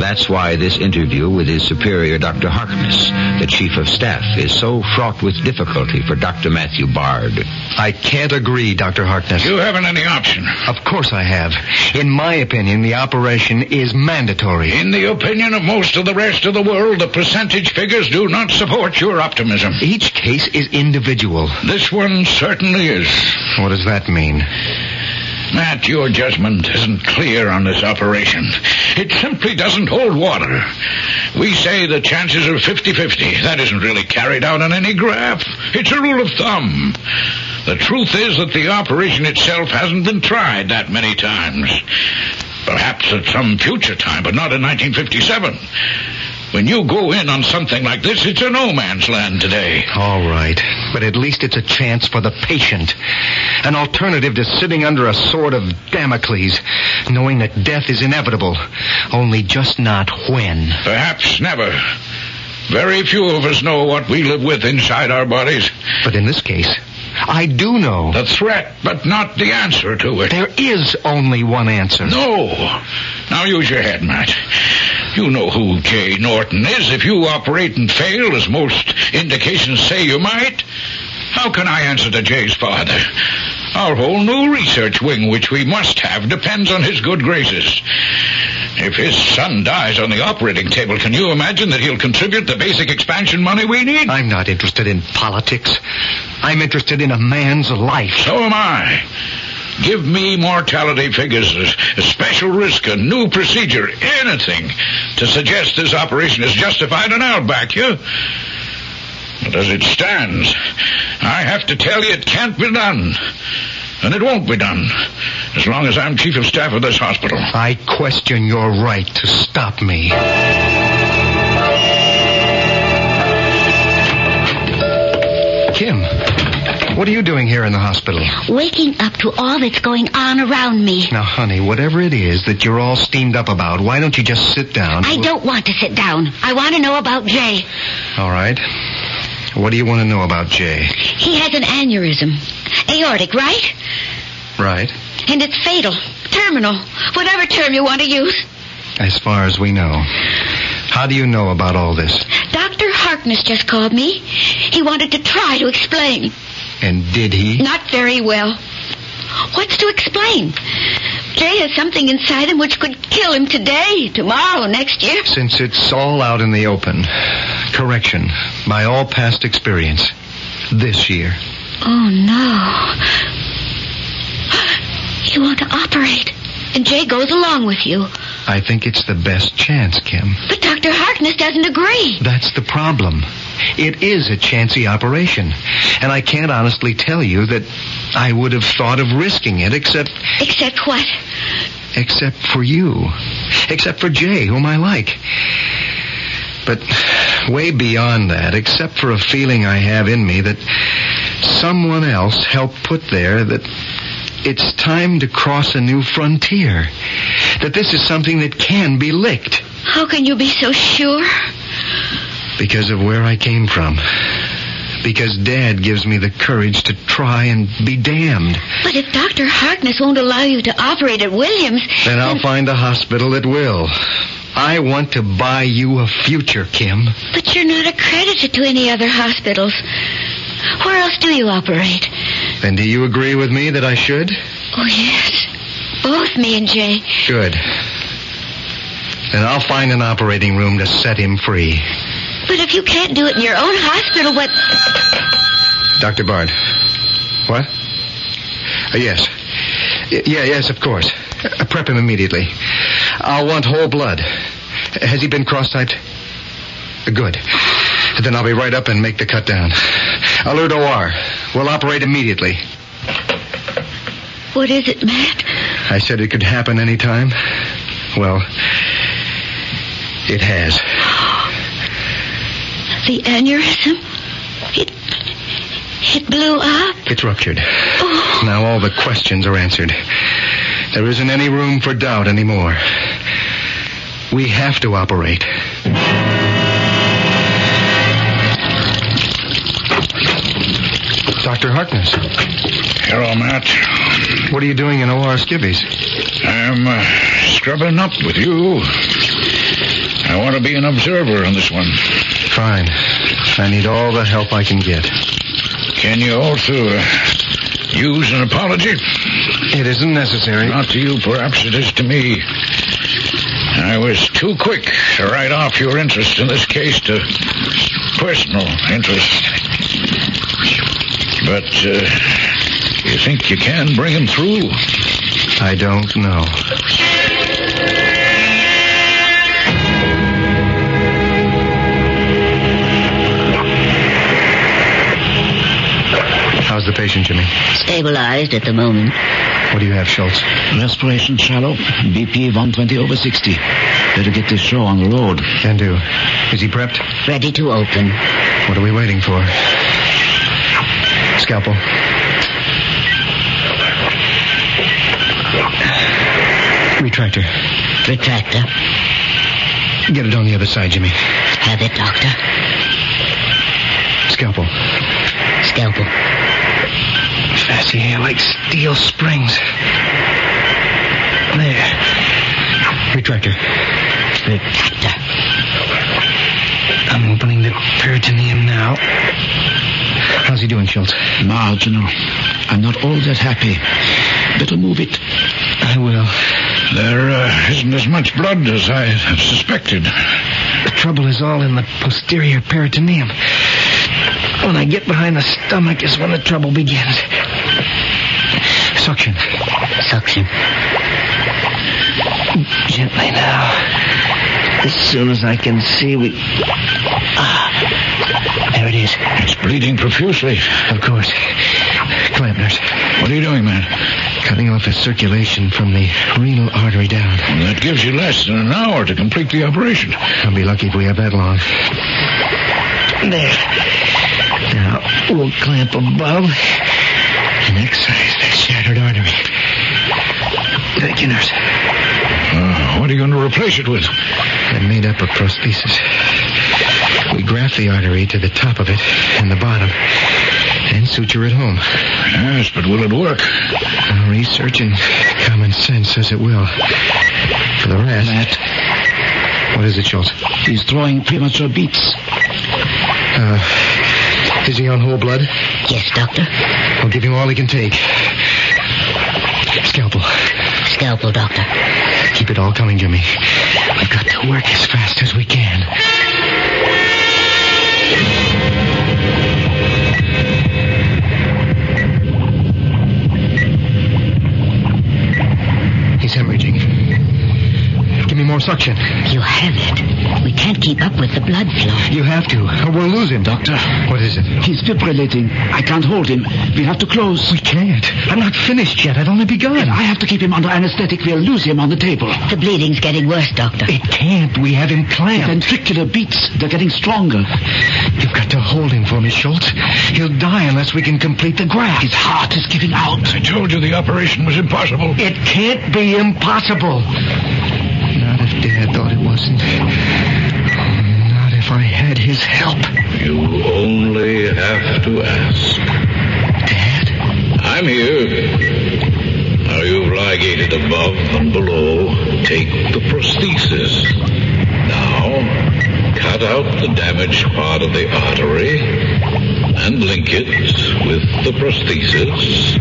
Speaker 2: That's why this interview with his superior, Dr. Harkness, the chief of staff, is so fraught with difficulty for Dr. Matthew Bard.
Speaker 4: I can't agree, Dr. Harkness.
Speaker 10: You haven't any option.
Speaker 4: Of course I have. In my opinion, the operation is mandatory.
Speaker 10: In the opinion of most of the rest of the world, the percentage figures do not support your optimism.
Speaker 4: Each case is individual.
Speaker 10: This one certainly is.
Speaker 4: What does that mean?
Speaker 10: Matt, your judgment isn't clear on this operation. It simply doesn't hold water. We say the chances are 50-50. That isn't really carried out on any graph. It's a rule of thumb. The truth is that the operation itself hasn't been tried that many times. Perhaps at some future time, but not in 1957. When you go in on something like this, it's a no man's land today.
Speaker 4: All right. But at least it's a chance for the patient. An alternative to sitting under a sword of Damocles, knowing that death is inevitable. Only just not when.
Speaker 10: Perhaps never. Very few of us know what we live with inside our bodies.
Speaker 4: But in this case, I do know.
Speaker 10: The threat, but not the answer to it.
Speaker 4: There is only one answer.
Speaker 10: No. Now use your head, Matt. You know who Jay Norton is. If you operate and fail, as most indications say you might, how can I answer to Jay's father? Our whole new research wing, which we must have, depends on his good graces. If his son dies on the operating table, can you imagine that he'll contribute the basic expansion money we need?
Speaker 4: I'm not interested in politics. I'm interested in a man's life.
Speaker 10: So am I. Give me mortality figures, a, special risk, a new procedure, anything to suggest this operation is justified, and I'll back you. But as it stands, I have to tell you it can't be done. And it won't be done as long as I'm chief of staff of this hospital.
Speaker 4: I question your right to stop me. Kim, what are you doing here in the hospital?
Speaker 11: Waking up to all that's going on around me.
Speaker 4: Now, honey, whatever it is that you're all steamed up about, why don't you just sit down?
Speaker 11: I don't want to sit down. I want to know about Jay.
Speaker 4: All right. What do you want to know about Jay?
Speaker 11: He has an aneurysm. Aortic, right?
Speaker 4: Right.
Speaker 11: And it's fatal. Terminal. Whatever term you want to use.
Speaker 4: As far as we know. How do you know about all this?
Speaker 11: Dr. Harkness just called me. He wanted to try to explain.
Speaker 4: And did he?
Speaker 11: Not very well. What's to explain? Jay has something inside him which could kill him today, tomorrow, next year.
Speaker 4: Since it's all out in the open. Correction. By all past experience. This year.
Speaker 11: Oh, no. You want to operate, and Jay goes along with you.
Speaker 4: I think it's the best chance, Kim.
Speaker 11: But Dr. Harkness doesn't agree.
Speaker 4: That's the problem. It is a chancy operation. And I can't honestly tell you that I would have thought of risking it except
Speaker 11: Except what?
Speaker 4: except for you. Except for Jay, whom I like. But way beyond that, except for a feeling I have in me that someone else helped put there that it's time to cross a new frontier. That this is something that can be licked.
Speaker 11: How can you be so sure?
Speaker 4: Because of where I came from. Because Dad gives me the courage to try and be damned.
Speaker 11: But if Dr. Harkness won't allow you to operate at Williams,
Speaker 4: Then I'll find a hospital that will. I want to buy you a future, Kim.
Speaker 11: but you're not accredited to any other hospitals. Where else do you operate?
Speaker 4: And do you agree with me that I should?
Speaker 11: Oh, yes. Both me and Jay.
Speaker 4: Good. Then I'll find an operating room to set him free.
Speaker 11: But if you can't do it in your own hospital, what...
Speaker 4: Dr. Bard. What? Uh, yes. Y- yeah, yes, of course. Uh, prep him immediately. I'll want whole blood. Has he been cross-typed? Uh, Good. Then I'll be right up and make the cut down. Alert OR. We'll operate immediately.
Speaker 11: What is it, Matt?
Speaker 4: I said it could happen any time. Well, it has.
Speaker 11: The aneurysm? It. It blew up?
Speaker 4: It's ruptured. Now all the questions are answered. There isn't any room for doubt anymore. We have to operate. Dr. Harkness.
Speaker 10: Hello, Matt.
Speaker 4: What are you doing in OR Skivvies?
Speaker 10: I'm uh, scrubbing up with you. I want to be an observer on this one.
Speaker 4: Fine. I need all the help I can get.
Speaker 10: Can you also uh, use an apology?
Speaker 4: It isn't necessary.
Speaker 10: Not to you, perhaps it is to me. I was too quick to write off your interest in this case to personal interest. But uh, you think you can bring him through?
Speaker 4: I don't know. The patient, Jimmy?
Speaker 14: Stabilized at the moment.
Speaker 4: What do you have, Schultz?
Speaker 3: Respiration shallow. BP 120 over 60. Better get this show on the road.
Speaker 4: Can do. Is he prepped?
Speaker 14: Ready to open.
Speaker 4: What are we waiting for? Scalpel. Retractor.
Speaker 14: Retractor.
Speaker 4: Get it on the other side, Jimmy.
Speaker 14: Have it, Doctor.
Speaker 4: Scalpel.
Speaker 14: Scalpel.
Speaker 4: Fascia here like steel springs. There. Retractor.
Speaker 14: Retractor.
Speaker 4: I'm opening the peritoneum now. How's he doing, Schultz?
Speaker 3: Marginal. I'm not all that happy. Better move it.
Speaker 4: I will.
Speaker 10: There uh, isn't as much blood as I had suspected.
Speaker 4: The trouble is all in the posterior peritoneum. When I get behind the stomach is when the trouble begins. Suction.
Speaker 14: Suction.
Speaker 4: Gently now. As soon as I can see, we. Ah, there it is.
Speaker 10: It's bleeding profusely.
Speaker 4: Of course. Clamp nurse.
Speaker 10: What are you doing, man?
Speaker 4: Cutting off the circulation from the renal artery down.
Speaker 10: Well, that gives you less than an hour to complete the operation.
Speaker 4: I'll be lucky if we have that long. There. Now, we'll clamp above and excise that shattered artery. Thank you, nurse.
Speaker 10: Uh, what are you going to replace it with?
Speaker 4: I made up a prosthesis. We graft the artery to the top of it and the bottom, and suture it home.
Speaker 10: Yes, but will it work?
Speaker 4: Well, research and common sense says it will. For the rest.
Speaker 3: Matt,
Speaker 4: What is it, Schultz?
Speaker 3: he's throwing premature beats.
Speaker 4: Uh, is he on whole blood?
Speaker 14: Yes, Doctor.
Speaker 4: I'll give him all he can take. Scalpel.
Speaker 14: Scalpel, Doctor.
Speaker 4: Keep it all coming, Jimmy. We've got to work as fast as we can. More suction.
Speaker 14: You have it. We can't keep up with the blood flow.
Speaker 4: You have to, or we'll lose him.
Speaker 3: Doctor,
Speaker 4: What is it?
Speaker 3: he's fibrillating. I can't hold him. We have to close.
Speaker 4: We can't. I'm not finished yet. I've only begun.
Speaker 3: I have to keep him under anesthetic. We'll lose him on the table.
Speaker 14: The bleeding's getting worse, Doctor.
Speaker 4: It can't. We have him clamped.
Speaker 3: The Ventricular beats. They're getting stronger.
Speaker 4: You've got to hold him for me, Schultz. He'll die unless we can complete the graft.
Speaker 3: His heart is giving out.
Speaker 10: I told you the operation was impossible.
Speaker 4: It can't be impossible. Dad thought it wasn't. Um, not if I had his help.
Speaker 10: You only have to ask.
Speaker 4: Dad?
Speaker 10: I'm here. Now you've ligated above and below. Take the prosthesis. Now, cut out the damaged part of the artery and link it with the prosthesis.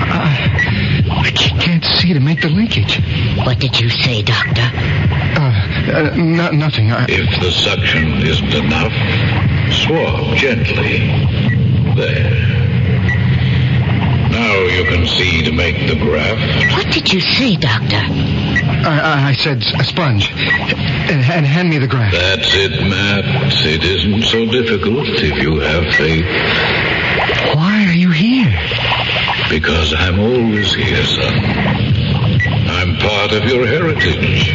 Speaker 4: Uh, I can't see to make the linkage.
Speaker 14: What did you say, Doctor?
Speaker 4: Uh, uh no, nothing. I,
Speaker 10: If the suction isn't enough, swab gently. There. Now you can see to make the graft.
Speaker 14: What did you say, Doctor?
Speaker 4: I, I- I said a sponge. And, and hand me the graft.
Speaker 10: That's it, Matt. It isn't so difficult if you have faith.
Speaker 4: Why are you here?
Speaker 10: Because I'm always here, son. I'm part of your heritage.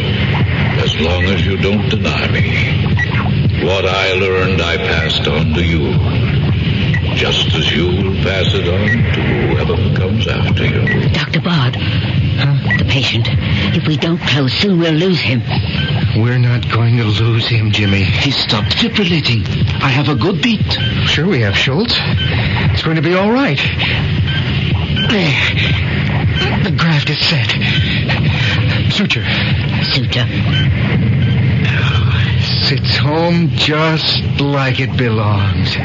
Speaker 10: As long as you don't deny me. What I learned, I passed on to you. Just as you will pass it on to whoever comes after you.
Speaker 14: Dr. Bard. The patient. If we don't close soon, we'll lose him.
Speaker 4: We're not going to lose him, Jimmy.
Speaker 23: He stopped fibrillating. I have a good beat.
Speaker 4: Sure we have, Schultz. It's going to be all right. There. The graft is set. Suture.
Speaker 14: Suture.
Speaker 4: Sits home just like it belongs.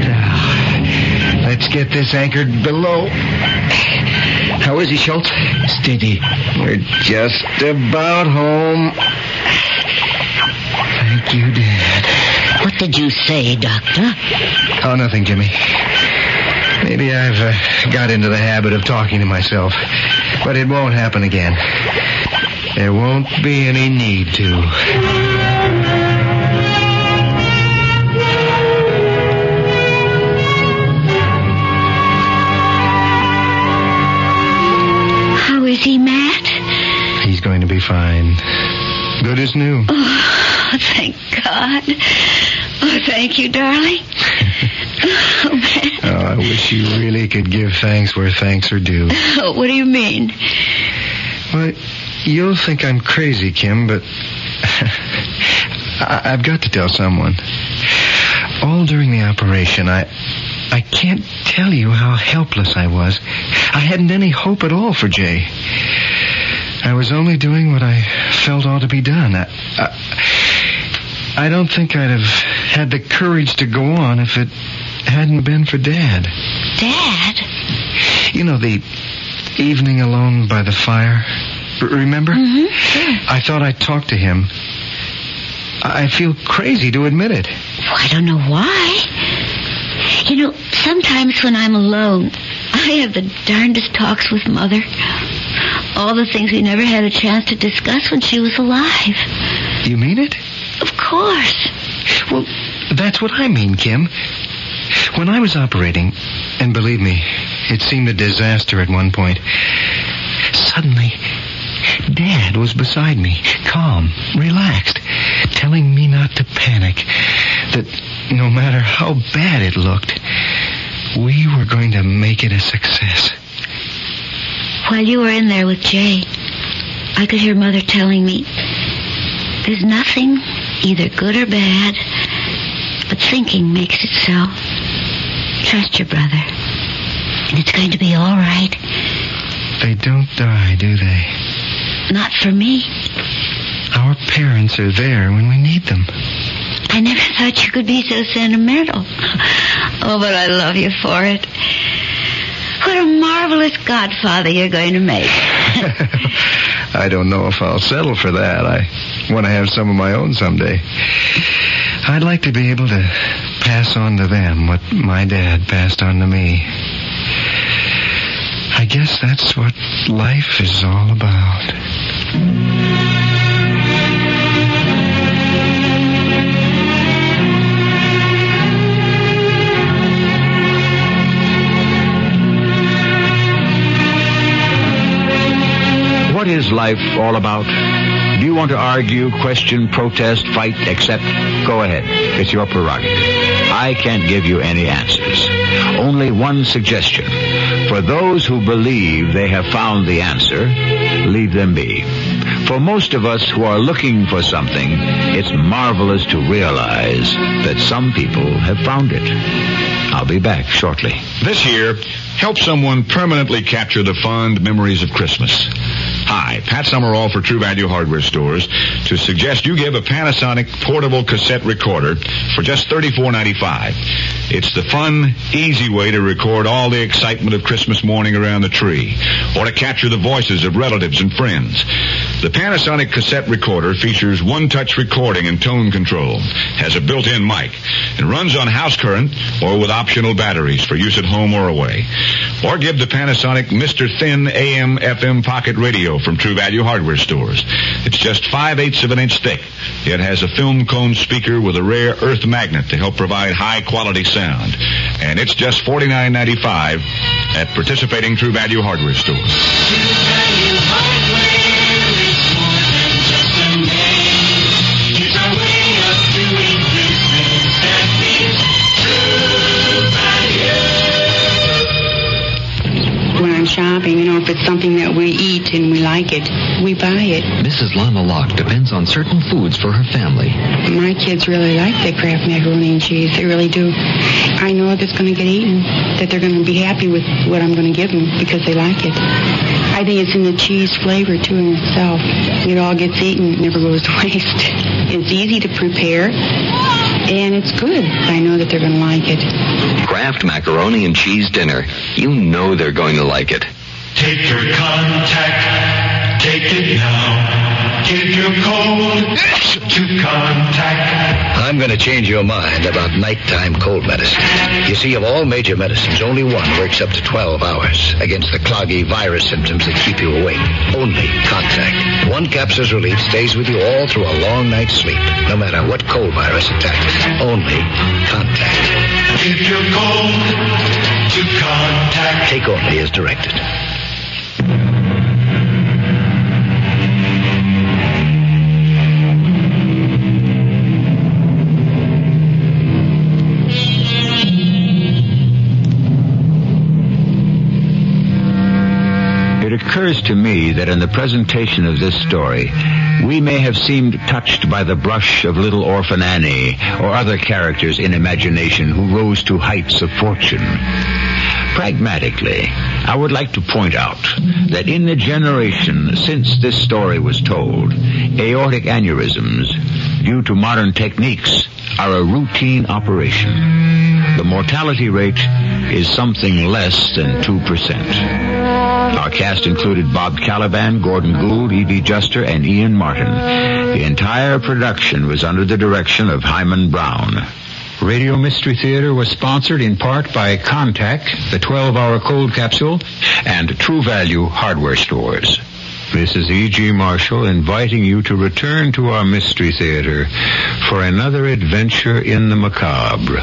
Speaker 4: Now, let's get this anchored below. How is he, Schultz?
Speaker 23: Steady.
Speaker 4: We're just about home. Thank you, Dad.
Speaker 14: What did you say, Doctor?
Speaker 4: Oh, nothing, Jimmy. Maybe I've uh, got into the habit of talking to myself. But it won't happen again. There won't be any need to. He's going to be fine. Good as new.
Speaker 11: Oh, thank God. Oh, thank you, darling. oh, Matt.
Speaker 4: Oh, I wish you really could give thanks where thanks are due.
Speaker 11: Oh, what do you mean?
Speaker 4: Well, you'll think I'm crazy, Kim, but I- I've got to tell someone. All during the operation, I I can't tell you how helpless I was. I hadn't any hope at all for Jay. I was only doing what I felt ought to be done. I, I, I don't think I'd have had the courage to go on if it hadn't been for Dad.
Speaker 11: Dad?
Speaker 4: You know, the evening alone by the fire. Remember?
Speaker 11: Mm-hmm. Sure.
Speaker 4: I thought I'd talk to him. I I feel crazy to admit it.
Speaker 11: Well, I don't know why. You know, sometimes when I'm alone, I have the darndest talks with Mother. All the things we never had a chance to discuss when she was alive.
Speaker 4: You mean it?
Speaker 11: Of course.
Speaker 4: Well, that's what I mean, Kim. When I was operating, and believe me, it seemed a disaster at one point, suddenly, Dad was beside me, calm, relaxed, telling me not to panic, that no matter how bad it looked, we were going to make it a success.
Speaker 11: While you were in there with Jay, I could hear Mother telling me, there's nothing either good or bad, but thinking makes it so. Trust your brother. And it's going to be all right.
Speaker 4: They don't die, do they?
Speaker 11: Not for me.
Speaker 4: Our parents are there when we need them.
Speaker 11: I never thought you could be so sentimental. Oh, but I love you for it. What a marvelous godfather you're going to make.
Speaker 4: I don't know if I'll settle for that. I want to have some of my own someday. I'd like to be able to pass on to them what my dad passed on to me. I guess that's what life is all about.
Speaker 2: What is life all about? Do you want to argue, question, protest, fight, accept? Go ahead. It's your prerogative. I can't give you any answers. Only one suggestion. For those who believe they have found the answer, leave them be. For most of us who are looking for something, it's marvelous to realize that some people have found it. I'll be back shortly.
Speaker 24: This year, help someone permanently capture the fond memories of Christmas. Hi, Pat Summerall for True Value Hardware Stores to suggest you give a Panasonic portable cassette recorder for just $34.95. It's the fun, easy way to record all the excitement of Christmas morning around the tree or to capture the voices of relatives and friends. The Panasonic cassette recorder features one-touch recording and tone control, has a built-in mic, and runs on house current or with optional batteries for use at home or away. Or give the Panasonic Mr. Thin AM FM pocket radio from True Value Hardware Stores. It's just five eighths of an inch thick. It has a film cone speaker with a rare earth magnet to help provide high quality sound. And it's just $49.95 at participating True Value Hardware Stores.
Speaker 25: I'm shopping, you know, if it's something that we eat and we like it, we buy it.
Speaker 26: Mrs. Lana Locke depends on certain foods for her family.
Speaker 25: My kids really like the Kraft macaroni and cheese. They really do. I know that it's going to get eaten, that they're going to be happy with what I'm going to give them because they like it. I think it's in the cheese flavor, too, in itself. It all gets eaten. It never goes to waste. It's easy to prepare, and it's good. I know that they're going to like it.
Speaker 26: Kraft macaroni and cheese dinner. You know they're going to like it.
Speaker 15: Take your Contac, take it now. Give your cold to Contac.
Speaker 27: I'm going to change your mind about nighttime cold medicine. You see, of all major medicines, only one works up to 12 hours against the cloggy virus symptoms that keep you awake. Only Contac. One capsule's relief stays with you all through a long night's sleep, no matter what cold virus attacks. Only Contac.
Speaker 15: Give your cold to Contac.
Speaker 27: Take only as directed.
Speaker 2: Occurs to me that in the presentation of this story, we may have seemed touched by the brush of little orphan Annie or other characters in imagination who rose to heights of fortune. Pragmatically, I would like to point out that in the generation since this story was told, aortic aneurysms, due to modern techniques, are a routine operation. The mortality rate is something less than 2%. Our cast included Bob Kaliban, Gordon Gould, Evie Juster, and Ian Martin. The entire production was under the direction of Himan Brown. Radio Mystery Theater was sponsored in part by Contac, the 12-hour cold capsule, and True Value hardware stores. This is E.G. Marshall inviting you to return to our Mystery Theater for another adventure in the macabre.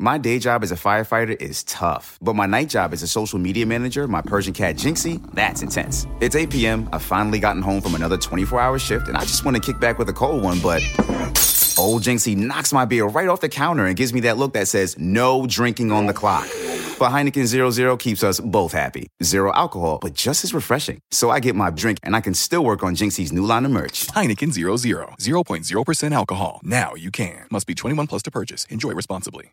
Speaker 28: My day job as a firefighter is tough, but my night job as a social media manager, my Persian cat Jinxie, that's intense. It's 8 p.m. I've finally gotten home from another 24 hour shift, and I just want to kick back with a cold one, but. Old Jinxie knocks my beer right off the counter and gives me that look that says, no drinking on the clock. But Heineken 00 keeps us both happy. Zero alcohol, but just as refreshing. So I get my drink and I can still work on Jinxie's new line of merch.
Speaker 29: Heineken 00, 0.0% alcohol. Now you can. Must be 21 plus to purchase. Enjoy responsibly.